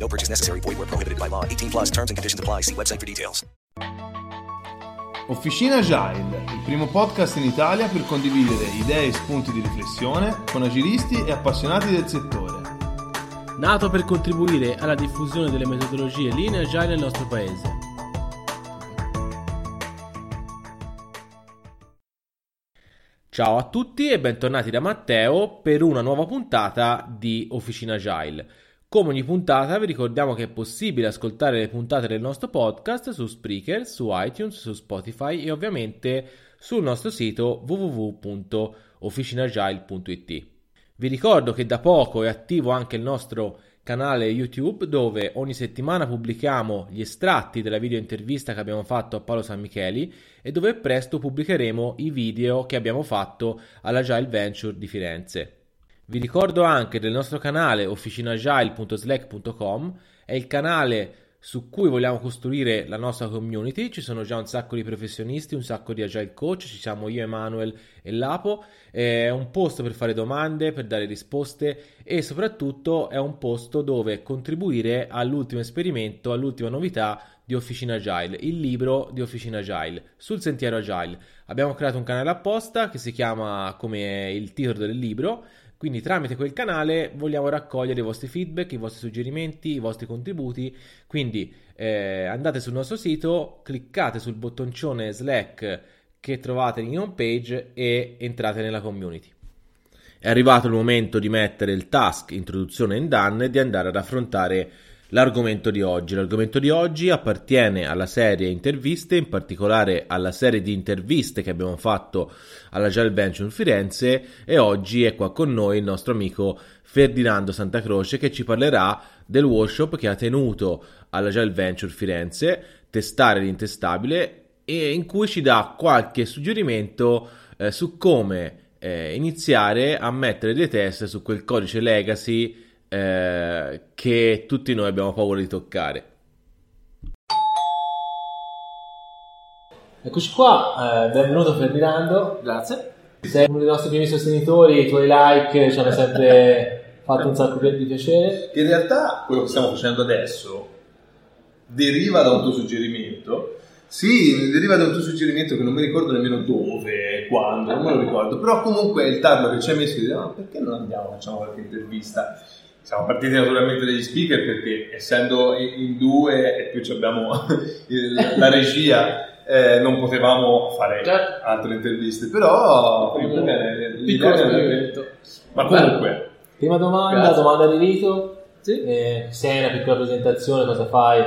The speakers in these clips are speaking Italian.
No purchase necessary. Void where prohibited by law. 18 plus terms and conditions apply. See website for details. Officina Agile, il primo podcast in Italia per condividere idee e spunti di riflessione con agilisti e appassionati del settore. nato per contribuire alla diffusione delle metodologie linee agile nel nostro paese. Ciao a tutti e bentornati da Matteo per una nuova puntata di Officina Agile. Come ogni puntata vi ricordiamo che è possibile ascoltare le puntate del nostro podcast su Spreaker, su iTunes, su Spotify e ovviamente sul nostro sito www.officinagile.it. Vi ricordo che da poco è attivo anche il nostro canale YouTube dove ogni settimana pubblichiamo gli estratti della video intervista che abbiamo fatto a Paolo San Micheli e dove presto pubblicheremo i video che abbiamo fatto all'Agile Venture di Firenze. Vi ricordo anche del nostro canale officinagile.slack.com, è il canale su cui vogliamo costruire la nostra community. Ci sono già un sacco di professionisti, un sacco di agile coach, ci siamo io, Emanuel e Lapo. È un posto per fare domande, per dare risposte e soprattutto è un posto dove contribuire all'ultimo esperimento, all'ultima novità di Officina Agile, il libro di Officina Agile, sul sentiero Agile. Abbiamo creato un canale apposta che si chiama come il titolo del libro quindi tramite quel canale vogliamo raccogliere i vostri feedback, i vostri suggerimenti, i vostri contributi. Quindi eh, andate sul nostro sito, cliccate sul bottoncione Slack che trovate in home page e entrate nella community. È arrivato il momento di mettere il task introduzione in done e di andare ad affrontare l'argomento di oggi. L'argomento di oggi appartiene alla serie interviste, in particolare alla serie di interviste che abbiamo fatto alla Gel Venture Firenze e oggi è qua con noi il nostro amico Ferdinando Santa Croce che ci parlerà del workshop che ha tenuto alla Gel Venture Firenze, testare l'intestabile e in cui ci dà qualche suggerimento eh, su come eh, iniziare a mettere dei test su quel codice legacy eh, che tutti noi abbiamo paura di toccare. Eccoci qua, eh, benvenuto Ferdinando. Grazie. Sei uno dei nostri primi sostenitori, i tuoi like ci hanno sempre fatto un sacco di piacere. In realtà quello che stiamo facendo adesso deriva da un tuo suggerimento. Sì, deriva da un tuo suggerimento che non mi ricordo nemmeno dove, quando, non me lo ricordo. Però comunque il tarlo che ci hai messo di dire, ma perché non andiamo, facciamo qualche intervista? Siamo partiti naturalmente dagli speaker perché essendo in due e più abbiamo la regia eh, non potevamo fare Certo. altre interviste, però bene, Piccolo esperimento. Ma comunque, Prima domanda, Grazie. domanda di rito. Sì. Eh, sei una piccola presentazione, cosa fai?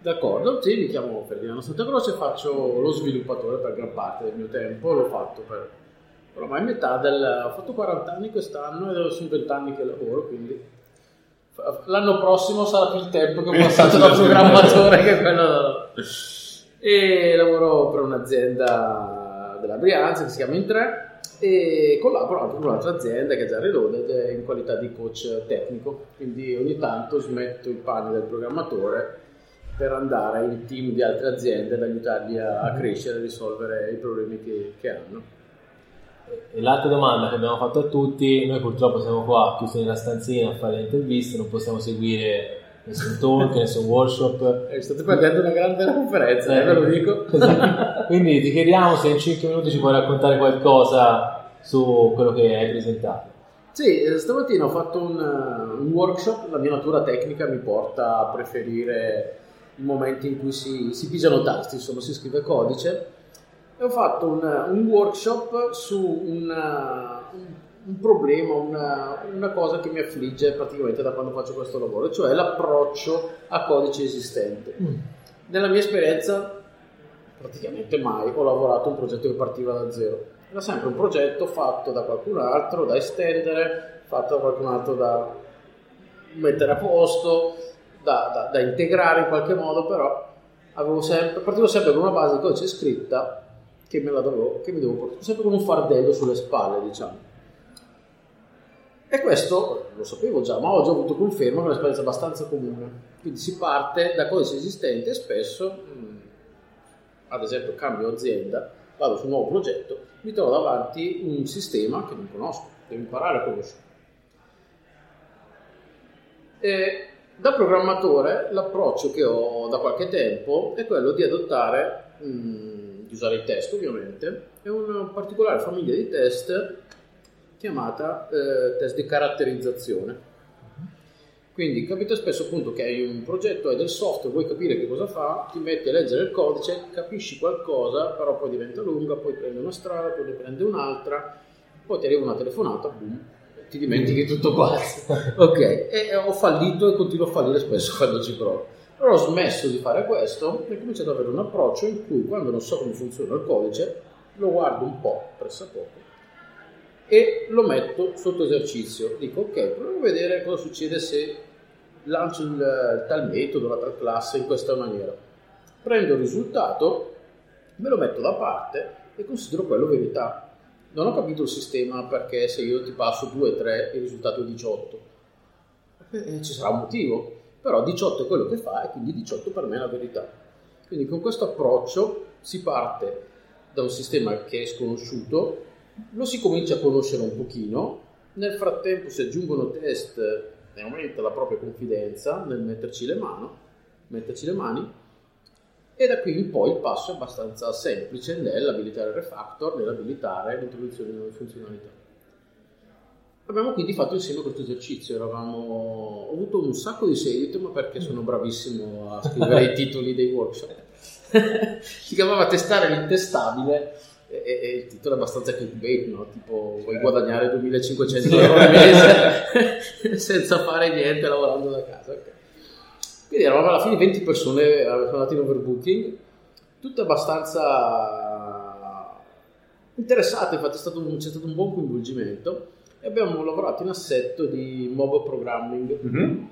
D'accordo, sì, mi chiamo Ferdinando Santa Croce, faccio lo sviluppatore per gran parte del mio tempo, l'ho fatto per ormai metà del... ho fatto 40 anni quest'anno e sono 20 anni che lavoro, quindi l'anno prossimo sarà più il tempo che ho passato da programmatore che quello... E lavoro per un'azienda della Brianza che si chiama Intre e collaboro anche con un'altra azienda che è già Reloaded in qualità di coach tecnico, quindi ogni tanto smetto i panni del programmatore per andare in team di altre aziende ad aiutarli a, a crescere e risolvere i problemi che, che hanno. E l'altra domanda che abbiamo fatto a tutti, noi purtroppo siamo qua chiusi nella stanzina a fare le interviste, non possiamo seguire nessun talk, nessun workshop. Eh, state perdendo una grande conferenza, eh, ve lo dico. Quindi ti chiediamo se in 5 minuti ci puoi raccontare qualcosa su quello che hai presentato. Sì, eh, stamattina ho fatto un, eh, un workshop, la mia natura tecnica mi porta a preferire i momenti in cui si, si pigiano tasti, insomma si scrive codice. Ho fatto un, un workshop su una- un, problema, una, una cosa che mi affligge praticamente da quando faccio questo lavoro, cioè l'approccio a codice esistente. Nella mia esperienza praticamente mai ho lavorato a un progetto che partiva da zero. Era sempre un progetto fatto da qualcun altro, da estendere, fatto da qualcun altro da mettere a posto, da, da- da integrare in qualche modo, però avevo sempre, partivo sempre con una base di codice scritta che, me la dovevo, che mi dovevo portare sempre con un fardello sulle spalle, diciamo. E questo lo sapevo già, ma ho già avuto conferma che è un'esperienza abbastanza comune. Quindi si parte da codice esistente e spesso, mh, ad esempio, cambio azienda, vado su un nuovo progetto, mi trovo davanti un sistema che non conosco, devo imparare a conoscere. E da programmatore l'approccio che ho da qualche tempo è quello di adottare, mh, di usare il test ovviamente, e una particolare famiglia di test chiamata eh, test di caratterizzazione. Quindi capita spesso appunto che hai un progetto, hai del software, vuoi capire che cosa fa, ti metti a leggere il codice, capisci qualcosa, però poi diventa lunga, poi prende una strada, poi ne prende un'altra, poi ti arriva una telefonata, boom, ti dimentichi tutto qua. ok, e ho fallito e continuo a fallire spesso quando ci provo. Però ho smesso di fare questo e ho cominciato ad avere un approccio in cui quando non so come funziona il codice, lo guardo un po', pressappoco, e lo metto sotto esercizio. Dico ok, proviamo a vedere cosa succede se lancio il tal metodo, la tal classe in questa maniera. Prendo il risultato, me lo metto da parte e considero quello verità. Non ho capito il sistema perché se io ti passo 2, 3 il risultato è 18. Eh, ci sarà un motivo, però 18 è quello che fa e quindi 18 per me è la verità. Quindi con questo approccio si parte da un sistema che è sconosciuto, lo si comincia a conoscere un pochino, nel frattempo si aggiungono test e aumenta la propria confidenza nel metterci le, mano, metterci le mani e da qui in poi il passo è abbastanza semplice nell'abilitare il refactor, nell'abilitare l'introduzione di nuove funzionalità. Abbiamo quindi fatto insieme questo esercizio, Eravamo... ho avuto un sacco di seguito, ma perché sono bravissimo a scrivere i titoli dei workshop. si chiamava Testare l'intestabile e, e, il titolo è abbastanza clickbait, no? tipo vuoi guadagnare 2500 euro al mese senza fare niente lavorando da casa. Okay. Quindi eravamo alla fine 20 persone, sono andate in overbooking, tutte abbastanza interessate, infatti stato un, c'è stato un buon coinvolgimento e abbiamo lavorato in assetto di mob programming mm-hmm.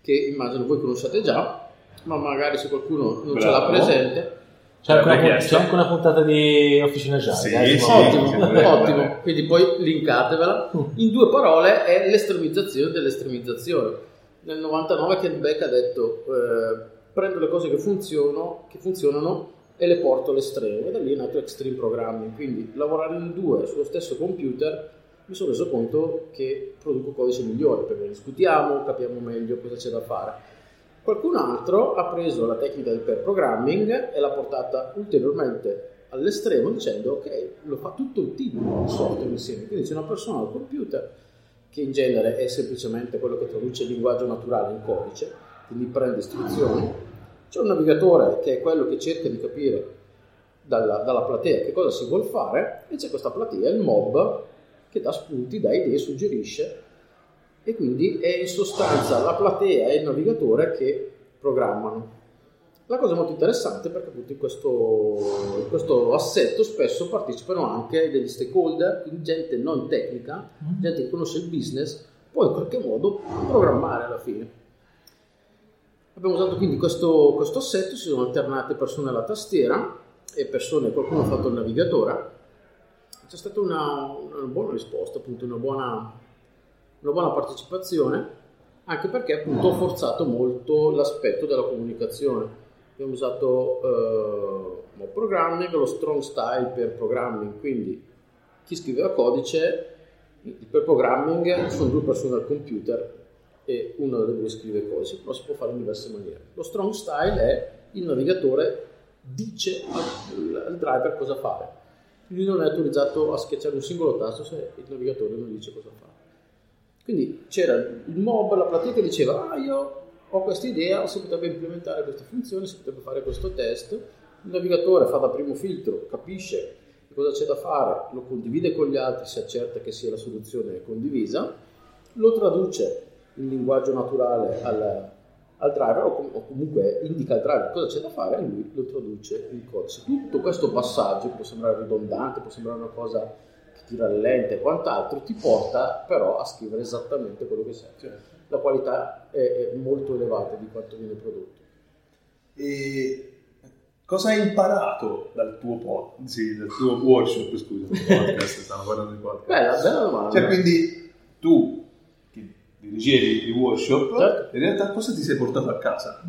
che immagino voi conosciate già, ma magari se qualcuno non Bravo. ce l'ha presente. C'è anche, una, c'è anche, una, puntata di Officina Gialla. Sì, eh, sì, ottimo, sì, ottimo. Quindi poi linkatevela. Mm. In due parole è l'estremizzazione dell'estremizzazione nel 99 Ken Beck ha detto eh, prendo le cose che funzionano, che funzionano e le porto all'estremo e da lì è nato Extreme Programming quindi lavorare in due sullo stesso computer mi sono reso conto che produco codice migliore perché discutiamo, capiamo meglio cosa c'è da fare qualcun altro ha preso la tecnica del pair programming e l'ha portata ulteriormente all'estremo dicendo ok lo fa tutto il team il software insieme quindi c'è una persona al computer che in genere è semplicemente quello che traduce il linguaggio naturale in codice, quindi prende istruzioni. C'è un navigatore che è quello che cerca di capire dalla, dalla platea che cosa si vuole fare e c'è questa platea, il mob, che dà spunti, dà idee, suggerisce e quindi è in sostanza la platea e il navigatore che programmano. La cosa molto interessante perché appunto in questo, in questo, assetto spesso partecipano anche degli stakeholder, quindi gente non tecnica, mm-hmm. gente che conosce il business, può in qualche modo programmare alla fine. Abbiamo usato quindi questo, questo assetto, si sono alternate persone alla tastiera e persone, qualcuno ha fatto il navigatore. C'è stata una, una buona risposta, appunto una buona, una buona partecipazione, anche perché appunto ho forzato molto l'aspetto della comunicazione abbiamo usato mob programming, lo strong style per programming, quindi chi scriveva codice, per programming sono due persone al computer e una delle due scrive codice, però si può fare in diverse maniere. Lo strong style è il navigatore dice al, al driver cosa fare. Quindi non è autorizzato a schiacciare un singolo tasto se il navigatore non dice cosa fare. Quindi c'era il mob, la pratica diceva, ah io ho questa idea, si potrebbe implementare questa funzione, si potrebbe fare questo test, il navigatore fa da primo filtro, capisce cosa c'è da fare, lo condivide con gli altri, si accerta che sia la soluzione condivisa, lo traduce in linguaggio naturale al, al driver o, com- o, comunque indica al driver cosa c'è da fare e lui lo traduce in codice. Tutto questo passaggio può sembrare ridondante, può sembrare una cosa che tira le lente e quant'altro, ti porta però a scrivere esattamente quello che serve la qualità è, molto elevata di quanto viene prodotto. E Cosa hai imparato dal tuo, pod, sì, dal tuo workshop? Scusa, podcast, stiamo parlando di podcast. Bella, bella domanda. Cioè, quindi tu dirigevi il workshop, Certo. in realtà cosa ti sei portato a casa?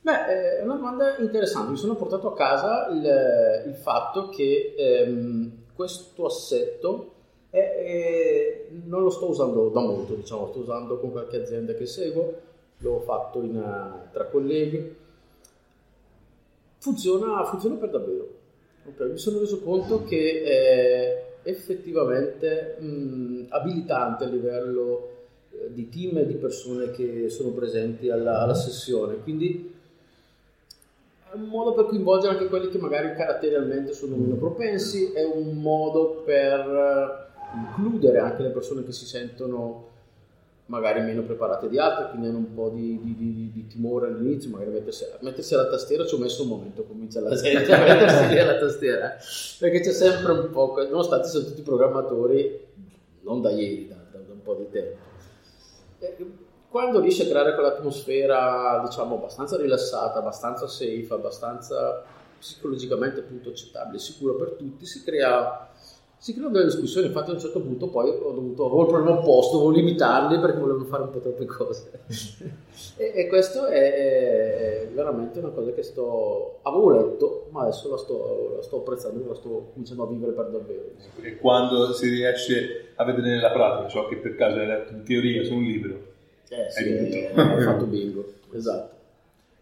Beh, è una domanda interessante. Mi sono portato a casa il, il fatto che ehm, questo assetto è- è- non lo sto usando da molto, diciamo, lo sto usando con qualche azienda che seguo, l'ho fatto in, eh, tra colleghi. Funziona, funziona per davvero. Ok, Mi sono reso conto che è effettivamente mh, abilitante a livello eh, di team e di persone che sono presenti alla, alla sessione. Quindi è un modo per coinvolgere anche quelli che magari caratterialmente sono meno propensi, è un modo per eh, includere anche le persone che si sentono magari meno preparate di altre, quindi hanno un po' di, di- di- di timore all'inizio, magari mettersi, mettersi alla tastiera ci ho messo un momento, comincia la gente a mettersi lì alla tastiera, eh. perché c'è sempre un po', nonostante sono tutti programmatori, non da ieri, da- da un po' di tempo. Eh, Quando riesci a creare quell'atmosfera, diciamo, abbastanza rilassata, abbastanza safe, abbastanza psicologicamente appunto accettabile, sicura per tutti, si crea, si creano delle discussioni. Infatti, a un certo punto poi ho dovuto, avevo il problema opposto, volevo limitarli perché volevo fare un po' troppe cose. e, e questo è, è veramente una cosa che sto, avevo letto, ma adesso la sto, la sto apprezzando, la sto cominciando a vivere per davvero. E quando si riesce a vedere nella pratica ciò che per caso hai letto in teoria su un libro, Eh sì, Hai eh, hai fatto bingo, esatto.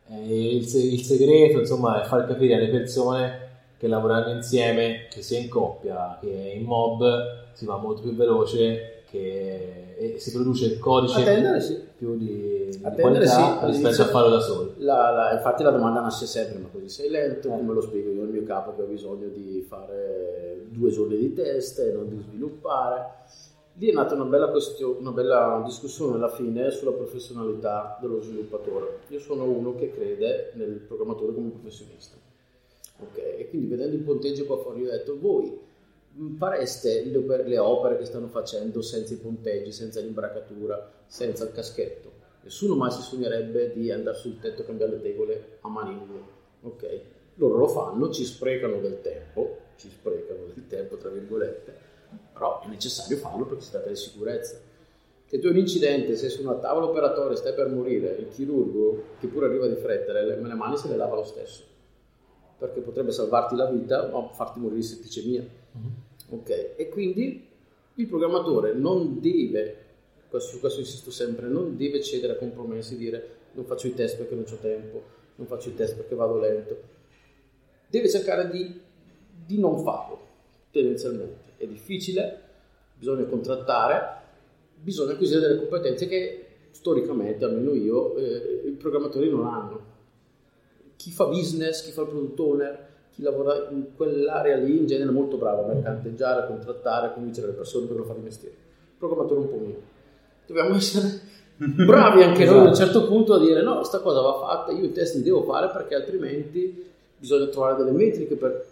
Eh, il, il segreto, insomma, è far capire alle persone che lavorando insieme, che sia in coppia, che in mob, si va molto più veloce che, e si produce il codice A tendere, sì. più di, di qualità sì, rispetto a farlo da soli. La- la- infatti la domanda nasce sempre, ma così sei lento, come lo spiego io al mio capo che ho bisogno di fare due giorni di test e non di sviluppare. Lì è nata una bella, questio- una bella discussione alla fine sulla professionalità dello sviluppatore. Io sono uno che crede nel programmatore come professionista. Ok, E quindi vedendo il ponteggio qua fuori ho detto, voi mh, fareste le le opere che stanno facendo senza i ponteggi, senza l'imbracatura, senza il caschetto? Nessuno mai si sognerebbe di andare sul tetto a cambiare le tegole a maniglia. Ok, loro lo fanno, ci sprecano del tempo, ci sprecano del tempo tra virgolette, però è necessario farlo perché si tratta di sicurezza. Se tu hai un incidente, sei su una tavola operatoria, stai per morire, il chirurgo, che pure arriva di fretta, le, le mani se le lava lo stesso, perché potrebbe salvarti la vita ma farti morire di setticemia. Ok, e quindi il programmatore non deve, questo- su questo insisto sempre, non deve cedere a compromessi, dire non faccio i test perché non ho tempo, non faccio i test perché vado lento. Deve cercare di, di non farlo, tendenzialmente. È difficile, bisogna contrattare, bisogna acquisire delle competenze che storicamente, almeno io, eh, i programmatori non hanno. Chi fa business, chi fa il product owner, chi lavora in quell'area lì in genere è molto bravo a mercanteggiare, a contrattare, a convincere le persone per non fare mestiere. Il programmatore un po' meno. Dobbiamo essere bravi anche noi a un certo punto a dire no, sta cosa va fatta, io i test li devo fare perché altrimenti bisogna trovare delle metriche per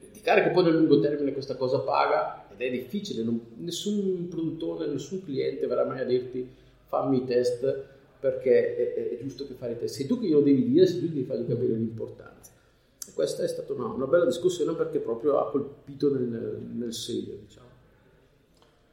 indicare che poi nel lungo termine questa cosa paga ed è difficile, non- nessun produttore, nessun cliente verrà mai a dirti fammi i test perché è, è- è giusto che fai i test, sei tu che glielo devi dire, sei tu che devi fargli capire l'importanza. E questa è stata una, una bella discussione perché proprio ha colpito nel, nel segno, diciamo.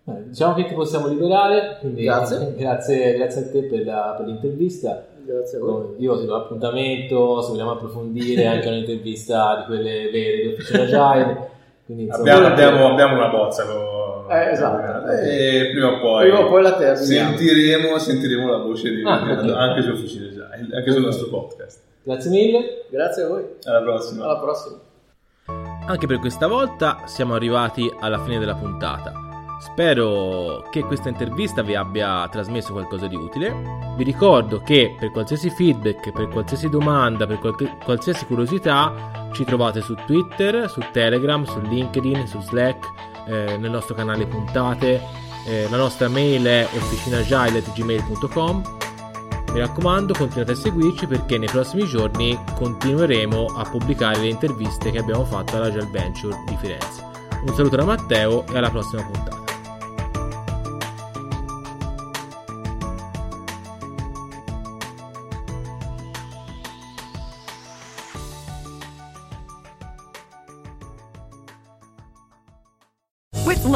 Beh, diciamo che ti possiamo liberare, quindi Grazie. grazie, grazie a te per, la- per l'intervista. Grazie a voi. Io ti do l'appuntamento, se vogliamo approfondire anche un'intervista di quelle vere di Officina Agile. Quindi, insomma, abbiamo, abbiamo- abbiamo una bozza con... Eh, esatto. E prima o poi, Prima o poi la terminiamo. sentiremo, sentiremo la voce di Ah, Ferdinando ok. anche su Officina Agile, anche sul nostro podcast. Grazie mille. Grazie a voi. Alla prossima. Alla prossima. Anche per questa volta siamo arrivati alla fine della puntata. Spero che questa intervista vi abbia trasmesso qualcosa di utile. Vi ricordo che per qualsiasi feedback, per qualsiasi domanda, per qualsiasi curiosità, ci trovate su Twitter, su Telegram, su LinkedIn, su Slack, eh, nel nostro canale puntate. Eh, la nostra mail è officinagile.gmail.com mi raccomando, continuate a seguirci perché nei prossimi giorni continueremo a pubblicare le interviste che abbiamo fatto alla Gel Venture di Firenze. Un saluto da Matteo e alla prossima puntata.